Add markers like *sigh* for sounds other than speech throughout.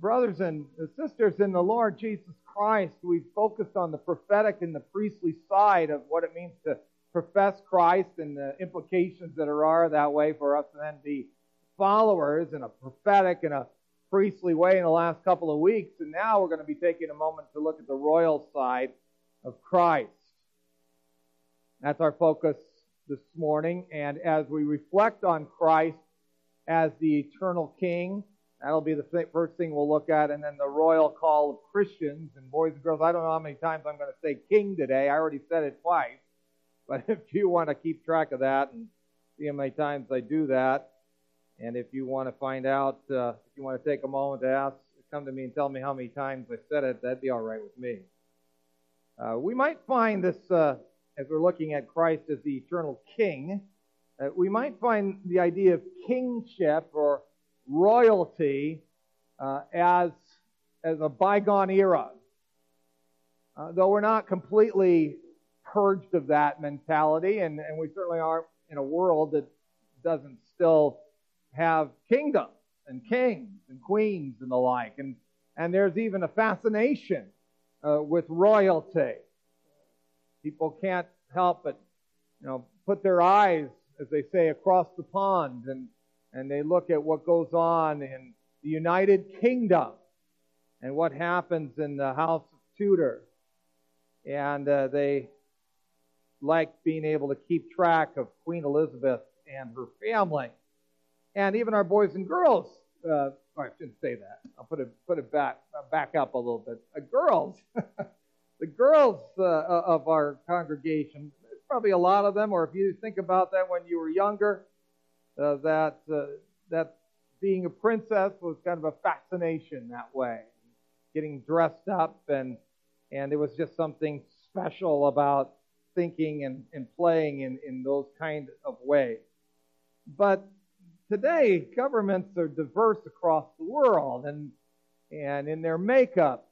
brothers and sisters in the Lord Jesus Christ, we've focused on the prophetic and the priestly side of what it means to profess Christ and the implications that are that way for us to then be followers in a prophetic and a priestly way in the last couple of weeks. And now we're going to be taking a moment to look at the royal side of Christ. That's our focus this morning. And as we reflect on Christ as the eternal King, That'll be the first thing we'll look at. And then the royal call of Christians and boys and girls. I don't know how many times I'm going to say king today. I already said it twice. But *laughs* if you want to keep track of that and see how many times I do that, and if you want to find out, uh, if you want to take a moment to ask, come to me and tell me how many times I said it, that'd be all right with me. Uh, we might find this, uh, as we're looking at Christ as the eternal king, uh, we might find the idea of kingship or royalty uh, as, as a bygone era. Uh, though we're not completely purged of that mentality, and, and we certainly aren't in a world that doesn't still have kingdoms and kings and queens and the like. And, and there's even a fascination uh, with royalty. People can't help but, you know, put their eyes, as they say, across the pond and and they look at what goes on in the United Kingdom and what happens in the House of Tudor. And uh, they like being able to keep track of Queen Elizabeth and her family. And even our boys and girls, uh, I shouldn't say that. I'll put it, put it back, back up a little bit. Uh, girls, *laughs* the girls uh, of our congregation, probably a lot of them, or if you think about that when you were younger, uh, that uh, that being a princess was kind of a fascination that way, getting dressed up and and it was just something special about thinking and, and playing in, in those kind of ways. But today, governments are diverse across the world and and in their makeup.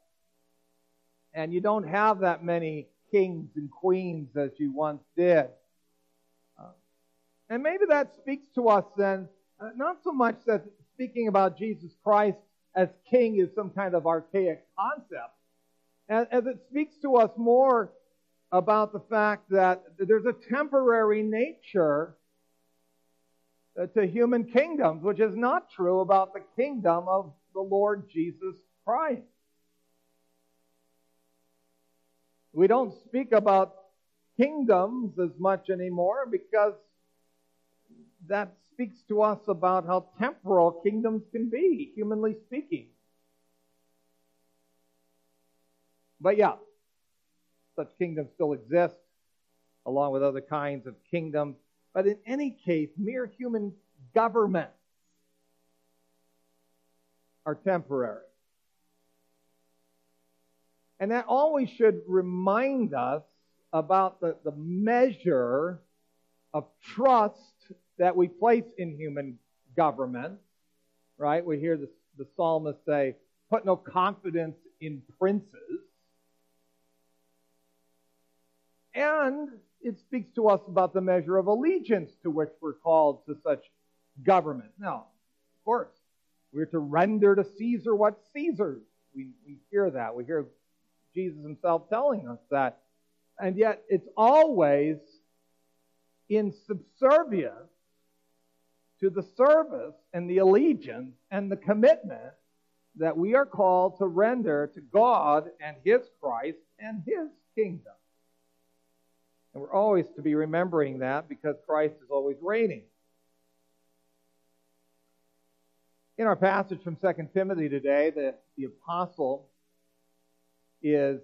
And you don't have that many kings and queens as you once did. And maybe that speaks to us then, uh, not so much that speaking about Jesus Christ as king is some kind of archaic concept, as, it speaks to us more about the fact that there's a temporary nature uh, to human kingdoms, which is not true about the kingdom of the Lord Jesus Christ. We don't speak about kingdoms as much anymore because that speaks to us about how temporal kingdoms can be, humanly speaking. But yeah, such kingdoms still exist, along with other kinds of kingdoms. But in any case, mere human governments are temporary. And that always should remind us about the, the measure of trust that we place in human government, right? We hear the, the psalmist say, put no confidence in princes. And it speaks to us about the measure of allegiance to which we're called to such government. Now, of course, we're to render to Caesar what Caesar's. We, we hear that. We hear Jesus himself telling us that. And yet, it's always in subservience to the service and the allegiance and the commitment that we are called to render to God and His Christ and His kingdom. And we're always to be remembering that because Christ is always reigning. In our passage from 2 Timothy today, the, the apostle is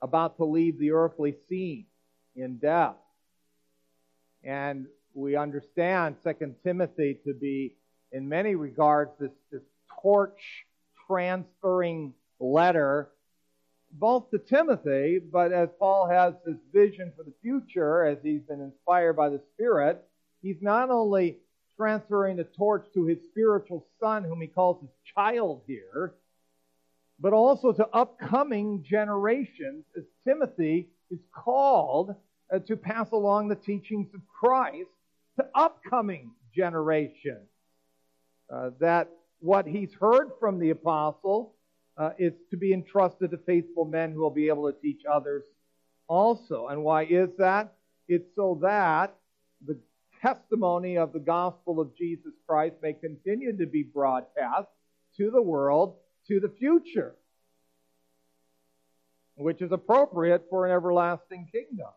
about to leave the earthly scene in death. And we understand Second Timothy to be, in many regards, this, this torch transferring letter, both to Timothy, but as Paul has this vision for the future, as he's been inspired by the Spirit, he's not only transferring the torch to his spiritual son, whom he calls his child here, but also to upcoming generations, as Timothy is called uh, to pass along the teachings of Christ to upcoming generation. Uh, that what he's heard from the apostle uh, is to be entrusted to faithful men who will be able to teach others also. And why is that? It's so that the testimony of the gospel of Jesus Christ may continue to be broadcast to the world to the future, which is appropriate for an everlasting kingdom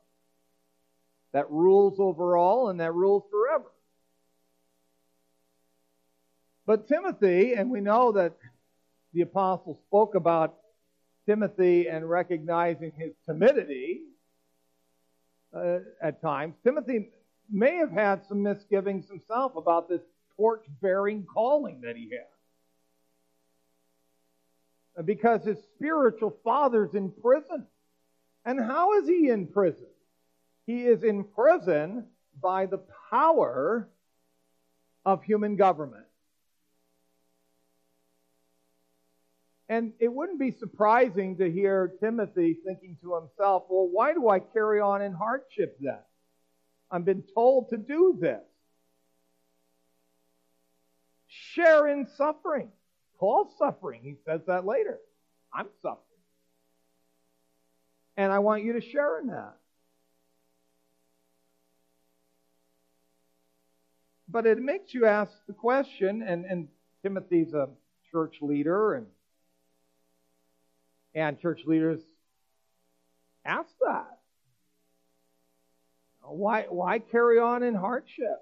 that rules over all and that rules forever. But Timothy, and we know that the apostle spoke about Timothy and recognizing his timidity uh, at times. Timothy may have had some misgivings himself about this torch bearing calling that he had. Because his spiritual father's in prison. And how is he in prison? He is in prison by the power of human government. And it wouldn't be surprising to hear Timothy thinking to himself, well, why do I carry on in hardship then? I've been told to do this. Share in suffering. Paul's suffering. He says that later. I'm suffering. And I want you to share in that. But it makes you ask the question, and, and Timothy's a church leader, and and church leaders ask that. Why, why carry on in hardship?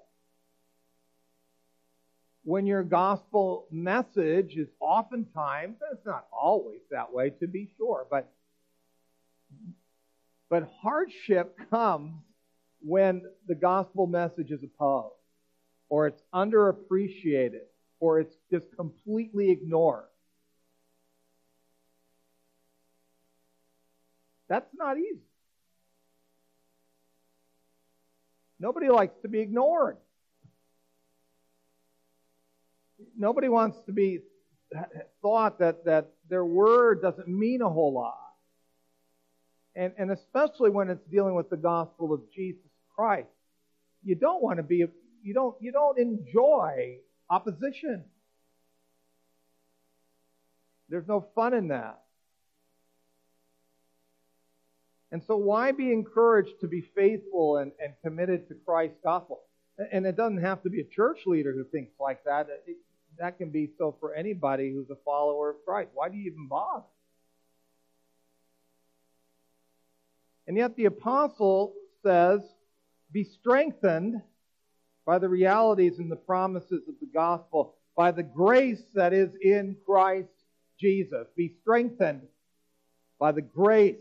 When your gospel message is oftentimes, it's not always that way to be sure, but, but hardship comes when the gospel message is opposed, or it's underappreciated, or it's just completely ignored. That's not easy. Nobody likes to be ignored. Nobody wants to be thought that, that their word doesn't mean a whole lot. And, and especially when it's dealing with the gospel of Jesus Christ. You don't want to be, you don't, you don't enjoy opposition. There's no fun in that. And so, why be encouraged to be faithful and, and committed to Christ's gospel? And it doesn't have to be a church leader who thinks like that. It, that can be so for anybody who's a follower of Christ. Why do you even bother? And yet, the apostle says, Be strengthened by the realities and the promises of the gospel, by the grace that is in Christ Jesus. Be strengthened by the grace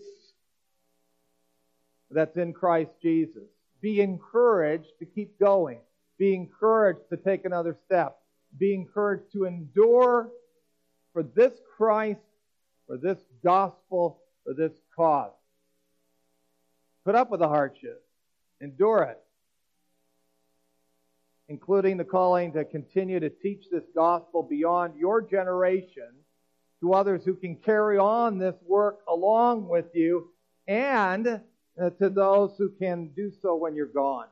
that's in Christ Jesus. Be encouraged to keep going. Be encouraged to take another step. Be encouraged to endure for this Christ, for this gospel, for this cause. Put up with the hardship. Endure it. Including the calling to continue to teach this gospel beyond your generation to others who can carry on this work along with you and uh, to those who can do so when you're gone.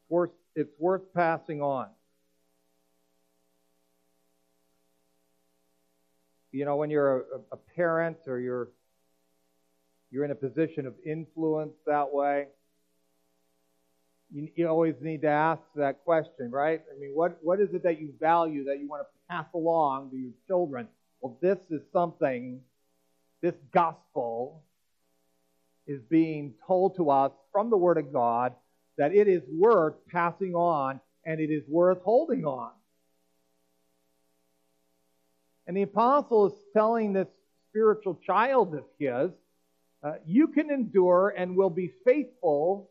It's worth, it's worth passing on. You know, when you're a, a parent or you're you're in a position of influence that way, you, you, always need to ask that question, right? I mean, what, what is it that you value that you want to pass along to your children? Well, this is something this gospel is being told to us from the Word of God that it is worth passing on and it is worth holding on. And the apostle is telling this spiritual child of his, uh, you can endure and will be faithful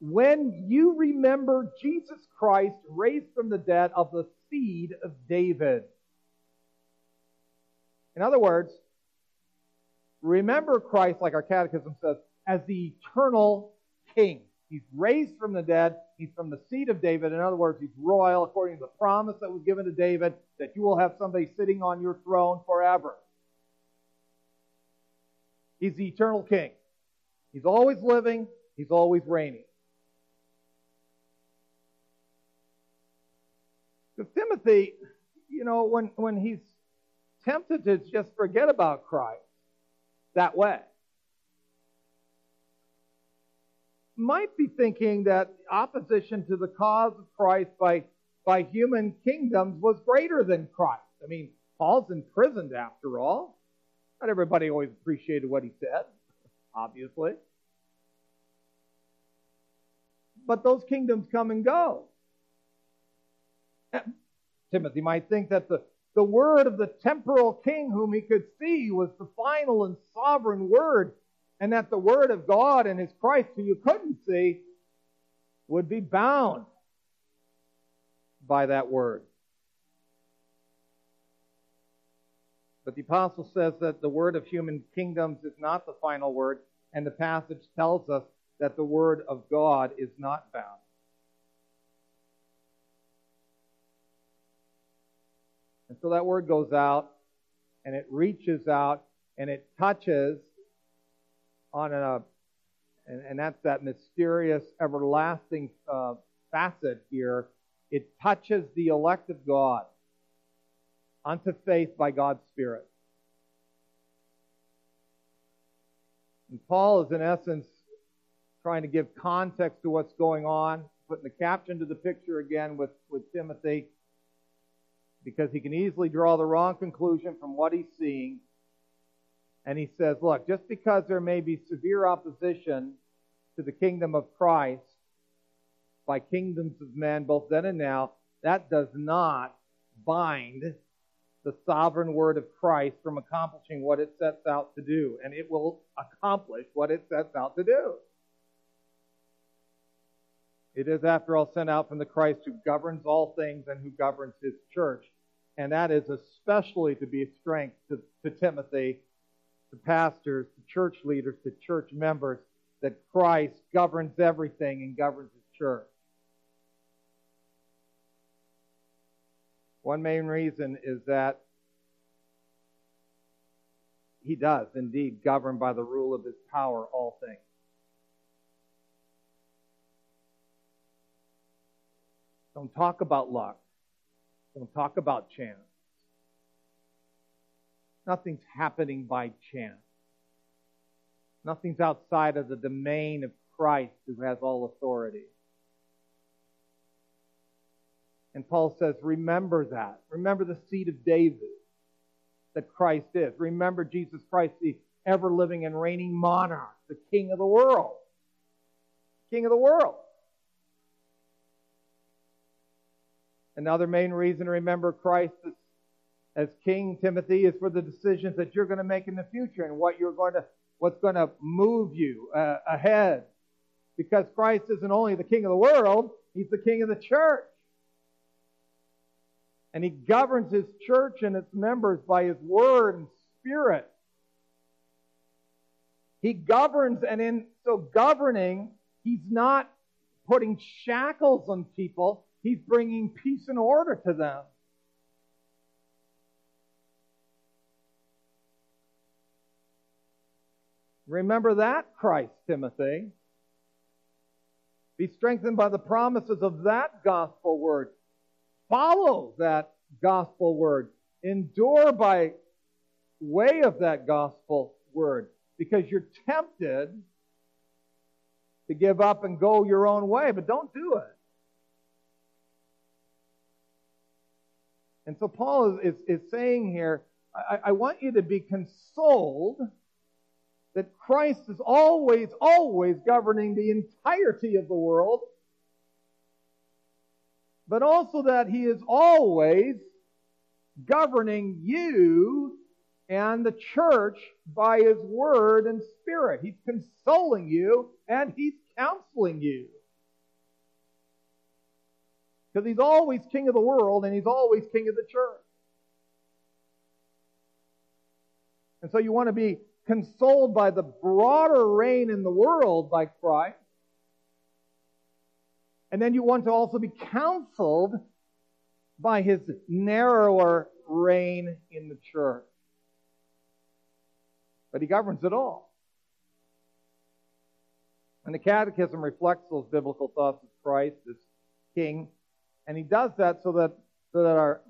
when you remember Jesus Christ raised from the dead of the seed of David. In other words, remember Christ, like our catechism says, as the eternal king. He's raised from the dead. He's from the seed of David. In other words, he's royal according to the promise that was given to David that you will have somebody sitting on your throne forever. He's the eternal king. He's always living. He's always reigning. Because Timothy, you know, when, when he's tempted to just forget about Christ that way, might be thinking that opposition to the cause of Christ by, by human kingdoms was greater than Christ. I mean, Paul's imprisoned after all. Not everybody always appreciated what he said, obviously. But those kingdoms come and go. Timothy might think that the, the word of the temporal king whom he could see was the final and sovereign word, and that the word of God and his Christ, who you couldn't see, would be bound by that word. But the apostle says that the word of human kingdoms is not the final word, and the passage tells us that the word of God is not bound. And so that word goes out and it reaches out and it touches on a, and, and that's that mysterious, everlasting uh, facet here. It touches the elect of God unto faith by God's Spirit. And Paul is, in essence, trying to give context to what's going on, putting the caption to the picture again with, with Timothy, because he can easily draw the wrong conclusion from what he's seeing. And he says, look, just because there may be severe opposition to the kingdom of Christ by kingdoms of men, both then and now, that does not bind the sovereign word of Christ from accomplishing what it sets out to do. And it will accomplish what it sets out to do. It is, after all, sent out from the Christ who governs all things and who governs his church. And that is especially to be a strength to, to Timothy, to pastors, to church leaders, to church members, that Christ governs everything and governs his church. One main reason is that he does indeed govern by the rule of his power all things. Don't talk about luck. Don't talk about chance. Nothing's happening by chance. Nothing's outside of the domain of Christ who has all authority. And Paul says, remember that. Remember the seed of David that Christ is. Remember Jesus Christ, the ever living and reigning monarch, the King of the world. King of the world. Another main reason to remember Christ as, as King Timothy is for the decisions that you're going to make in the future and what you're going to, what's going to move you uh, ahead. Because Christ isn't only the King of the world, He's the King of the church and he governs his church and its members by his word and spirit. He governs, and in so governing, he's not putting shackles on people, he's bringing peace and order to them. Remember that, Christ, Timothy. Be strengthened by the promises of that gospel word follow that gospel word. Endure by way of that gospel word because you're tempted to give up and go your own way, but don't do it. And so Paul is, is, is saying here, I, I want you to be consoled that Christ is always, always governing the entirety of the world but also that He is always governing you and the church by His Word and Spirit. He's consoling you and He's counseling you. Because He's always King of the world and He's always King of the church. And so you want to be consoled by the broader reign in the world by Christ and then you want to also be counseled by his narrower reign in the church. But he governs it all. And the Catechism reflects those biblical thoughts of Christ as King. And he does that so that so that our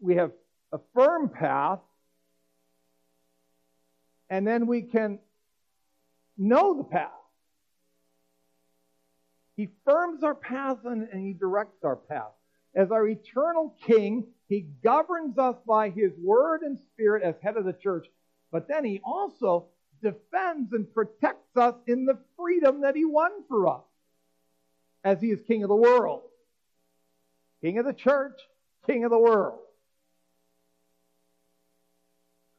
we have a firm path, and then we can know the path. He firms our path and, and He directs our path. As our eternal King, He governs us by His Word and Spirit as head of the church, but then He also defends and protects us in the freedom that He won for us as He is King of the world. King of the church, King of the world.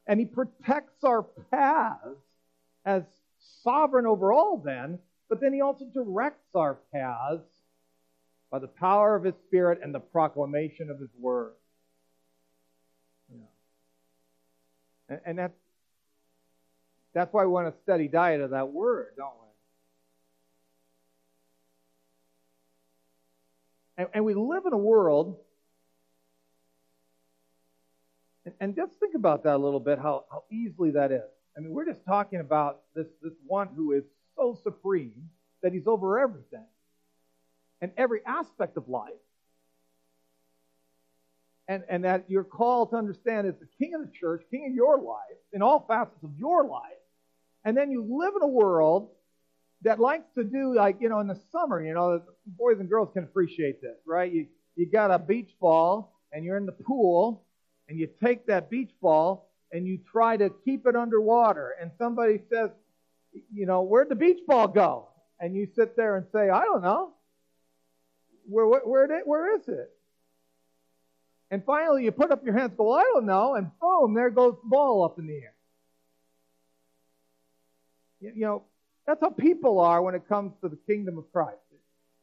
And He protects our paths as sovereign over all then, but then He also directs our paths by the power of His Spirit and the proclamation of His Word. Yeah. And, and that's, that's why we want to study diet of that Word, don't we? And, and we live in a world, and, and just think about that a little bit, how, how easily that is. I mean, we're just talking about this, this one who is so supreme that he's over everything and every aspect of life. And, and that you're called to understand as the king of the church, king of your life, in all facets of your life. And then you live in a world that likes to do like you know in the summer you know boys and girls can appreciate this right? You you got a beach ball and you're in the pool and you take that beach ball and you try to keep it underwater and somebody says you know where'd the beach ball go? And you sit there and say i don't know. Where where where, did, where is it? And finally you put up your hands go well, i don't know and boom there goes the ball up in the air. You know that's how people are when it comes to the kingdom of Christ.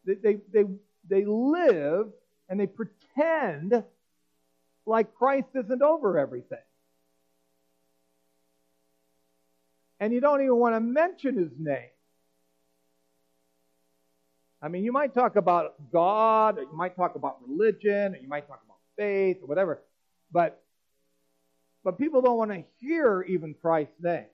They, they, they, they live and they pretend like Christ isn't over everything. And you don't even want to mention his name. I mean, you might talk about God, or you might talk about religion, or you might talk about faith, or whatever, but but people don't want to hear even Christ's name.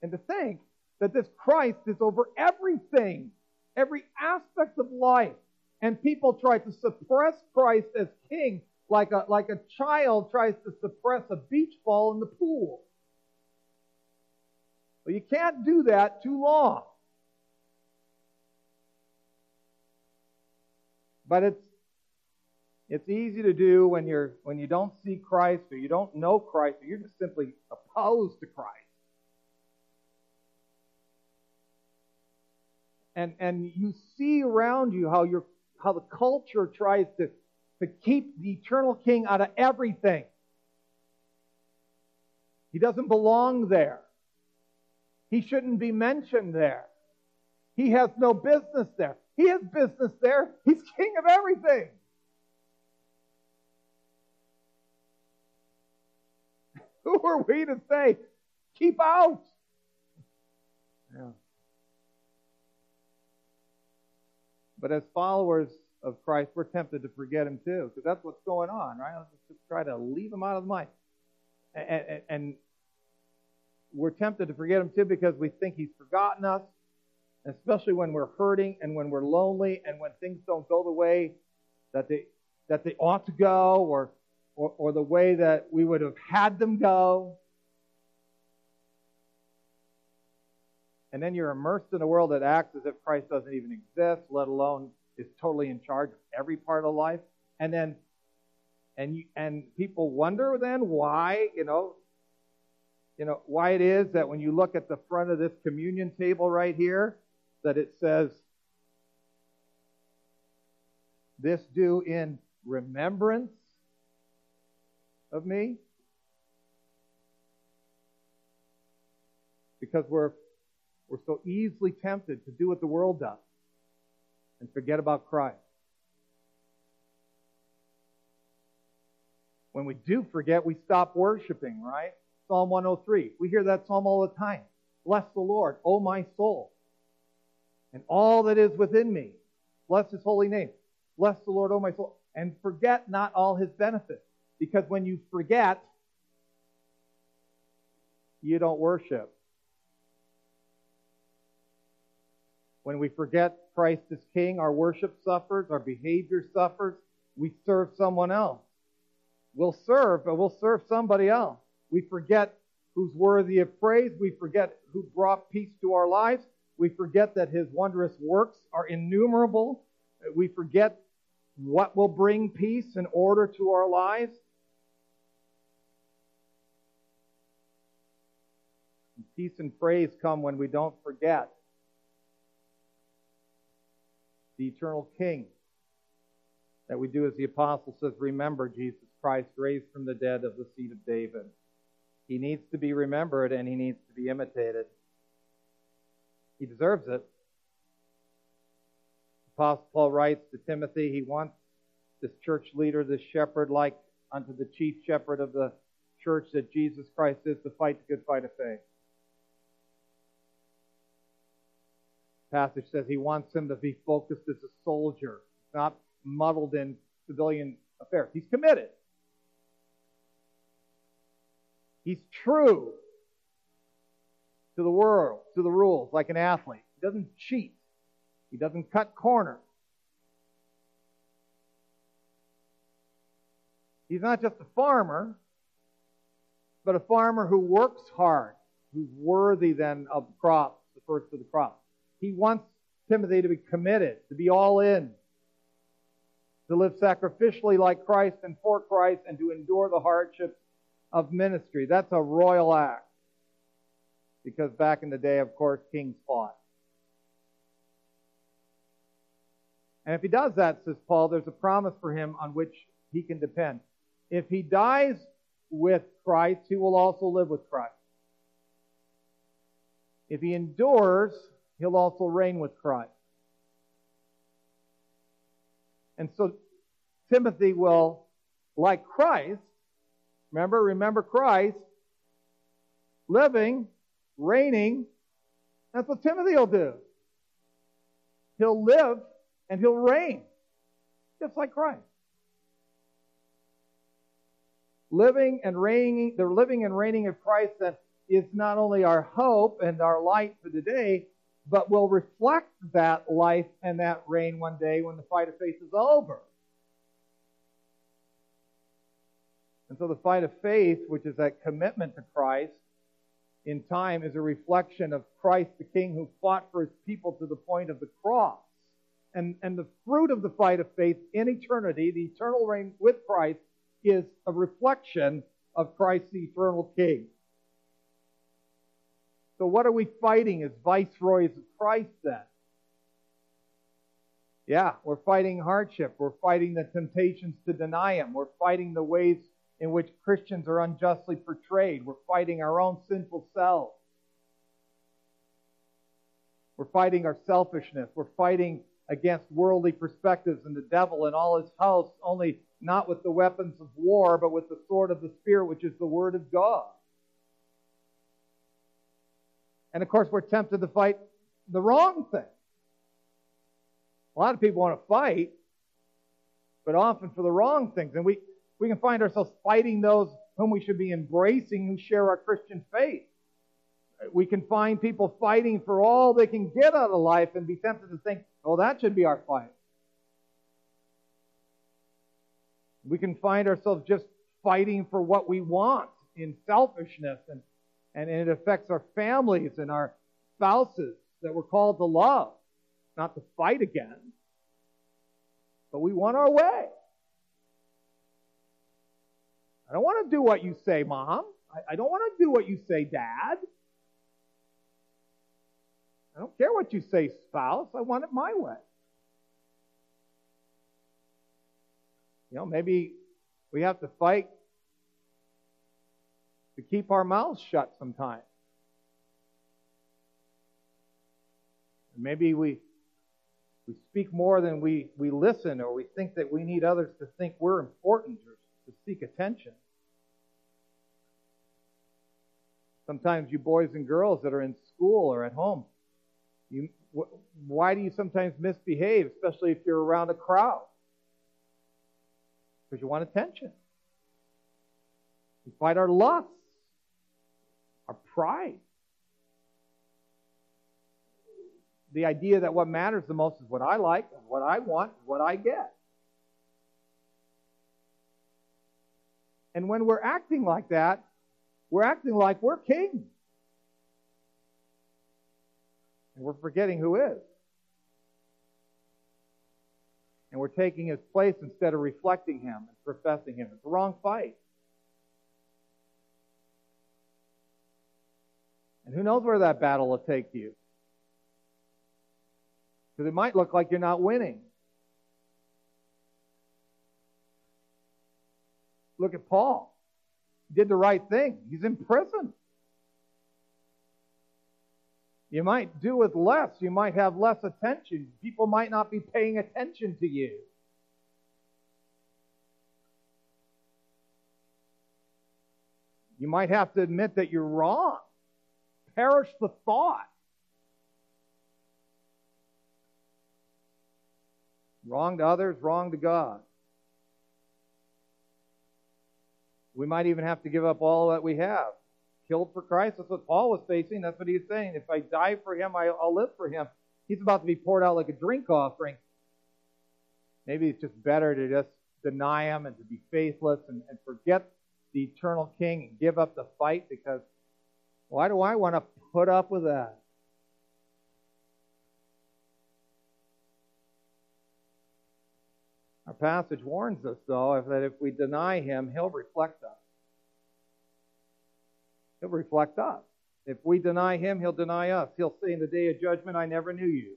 And to think that this Christ is over everything, every aspect of life. And people try to suppress Christ as king like a, like a child tries to suppress a beach ball in the pool. But you can't do that too long. But it's it's easy to do when you're when you don't see Christ or you don't know Christ or you're just simply opposed to Christ. And, and you see around you how, how the culture tries to, to keep the eternal king out of everything. He doesn't belong there. He shouldn't be mentioned there. He has no business there. He has business there. He's *laughs* king of everything. *laughs* Who are we to say, keep out? Yeah. But as followers of Christ, we're tempted to forget him too, because that's what's going on, right? Let's just try to leave him out of the mind. And, and, and we're tempted to forget him too because we think he's forgotten us, especially when we're hurting and when we're lonely and when things don't go the way that they, that they ought to go or, or, or the way that we would have had them go. And then you're immersed in a world that acts as if Christ doesn't even exist, let alone is totally in charge of every part of life. And then, and you, and people wonder then why, you know, you know, why it is that when you look at the front of this communion table right here, that it says, this do in remembrance of me. Because we're we're so easily tempted to do what the world does and forget about Christ. When we do forget, we stop worshiping, right? Psalm 103. We hear that psalm all the time. Bless the Lord, O my soul, and all that is within me. Bless his holy name. Bless the Lord, O my soul. And forget not all his benefits. Because when you forget, you don't worship. When we forget Christ is King, our worship suffers, our behavior suffers. we serve someone else. We'll serve, but we'll serve somebody else. We forget who's worthy of praise. We forget who brought peace to our lives. We forget that his wondrous works are innumerable. We forget what will bring peace and order to our lives. Peace and praise come when we don't forget the eternal King. That we do as the apostle says, remember Jesus Christ raised from the dead of the seed of David. He needs to be remembered and he needs to be imitated. He deserves it. Apostle Paul writes to Timothy, he wants this church leader, this shepherd, like unto the chief shepherd of the church that Jesus Christ is, to fight the good fight of faith. Passage says he wants him to be focused as a soldier, not muddled in civilian affairs. He's committed. He's true to the world, to the rules, like an athlete. He doesn't cheat. He doesn't cut corners. He's not just a farmer, but a farmer who works hard, who's worthy then of the crops, the first of the crops. He wants Timothy to be committed, to be all in, to live sacrificially like Christ and for Christ, and to endure the hardships of ministry. That's a royal act. Because back in the day, of course, kings fought. And if he does that, says Paul, there's a promise for him on which he can depend. If he dies with Christ, he will also live with Christ. If he endures he'll also reign with Christ. And so Timothy will, like Christ, remember, remember Christ, living, reigning, that's what Timothy will do. He'll live and he'll reign, just like Christ. Living and reigning, the living and reigning of Christ that is not only our hope and our light for today, but will reflect that life and that reign one day when the fight of faith is over. And so the fight of faith, which is that commitment to Christ in time, is a reflection of Christ the King who fought for his people to the point of the cross. And, and the fruit of the fight of faith in eternity, the eternal reign with Christ, is a reflection of Christ the eternal King. So, what are we fighting as viceroys of Christ then? Yeah, we're fighting hardship. We're fighting the temptations to deny Him. We're fighting the ways in which Christians are unjustly portrayed. We're fighting our own sinful selves. We're fighting our selfishness. We're fighting against worldly perspectives and the devil and all his house, only not with the weapons of war, but with the sword of the Spirit, which is the Word of God. And of course, we're tempted to fight the wrong thing. A lot of people want to fight, but often for the wrong things. And we, we can find ourselves fighting those whom we should be embracing who share our Christian faith. We can find people fighting for all they can get out of life and be tempted to think, oh, that should be our fight. We can find ourselves just fighting for what we want in selfishness and and it affects our families and our spouses that we're called to love, not to fight again. But we want our way. I don't want to do what you say, Mom. I, I don't want to do what you say, Dad. I don't care what you say, spouse. I want it my way. You know, maybe we have to fight to keep our mouths shut sometimes. Maybe we we speak more than we, we listen, or we think that we need others to think we're important or to seek attention. Sometimes you boys and girls that are in school or at home, you, why do you sometimes misbehave, especially if you're around a crowd? Because you want attention. We fight our lusts our pride. The idea that what matters the most is what I like, what I want, what I get. And when we're acting like that, we're acting like we're king. And we're forgetting who is. And we're taking his place instead of reflecting him and professing him. It's the wrong fight. And who knows where that battle will take you? Because it might look like you're not winning. Look at Paul. He did the right thing. He's in prison. You might do with less. You might have less attention. People might not be paying attention to you. You might have to admit that you're wrong perish the thought. Wrong to others, wrong to God. We might even have to give up all that we have. Killed for Christ. That's what Paul was facing. That's what he's saying. If I die for him, I'll live for him. He's about to be poured out like a drink offering. Maybe it's just better to just deny him and to be faithless and, and forget the eternal king and give up the fight because why do I want to put up with that? Our passage warns us, though, that if we deny him, he'll reflect us. He'll reflect us. If we deny him, he'll deny us. He'll say in the day of judgment, I never knew you.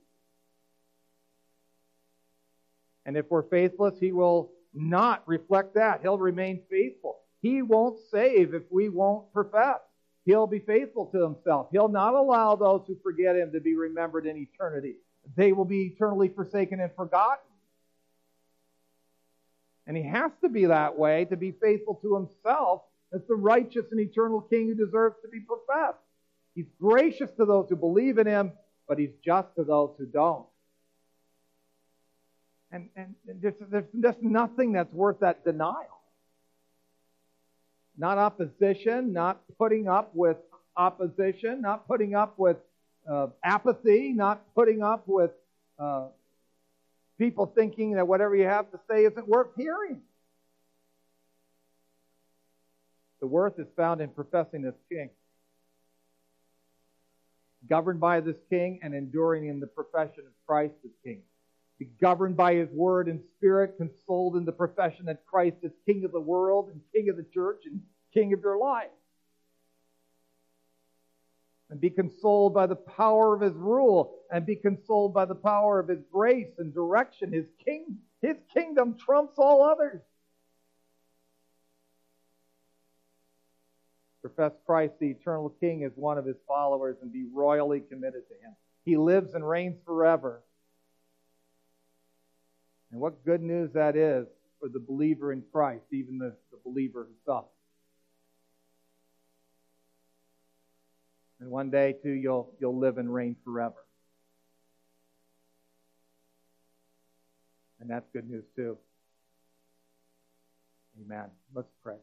And if we're faithless, he will not reflect that. He'll remain faithful. He won't save if we won't profess. He'll be faithful to himself. He'll not allow those who forget him to be remembered in eternity. They will be eternally forsaken and forgotten. And he has to be that way to be faithful to himself as the righteous and eternal king who deserves to be professed. He's gracious to those who believe in him, but he's just to those who don't. And, and, and there's, there's just nothing that's worth that denial not opposition, not putting up with opposition, not putting up with uh, apathy, not putting up with uh, people thinking that whatever you have to say isn't worth hearing. The worth is found in professing this king. Governed by this king and enduring in the profession of Christ as governed by his word and spirit, consoled in the profession that Christ is king of the world and king of the church and king of your life. And be consoled by the power of his rule and be consoled by the power of his grace and direction. His king, his kingdom trumps all others. Profess Christ the eternal king as one of his followers and be royally committed to him. He lives and reigns forever. And what good news that is for the believer in Christ, even the, the believer himself. And one day, too, you'll, you'll live and reign forever. And that's good news, too. Amen. Let's pray.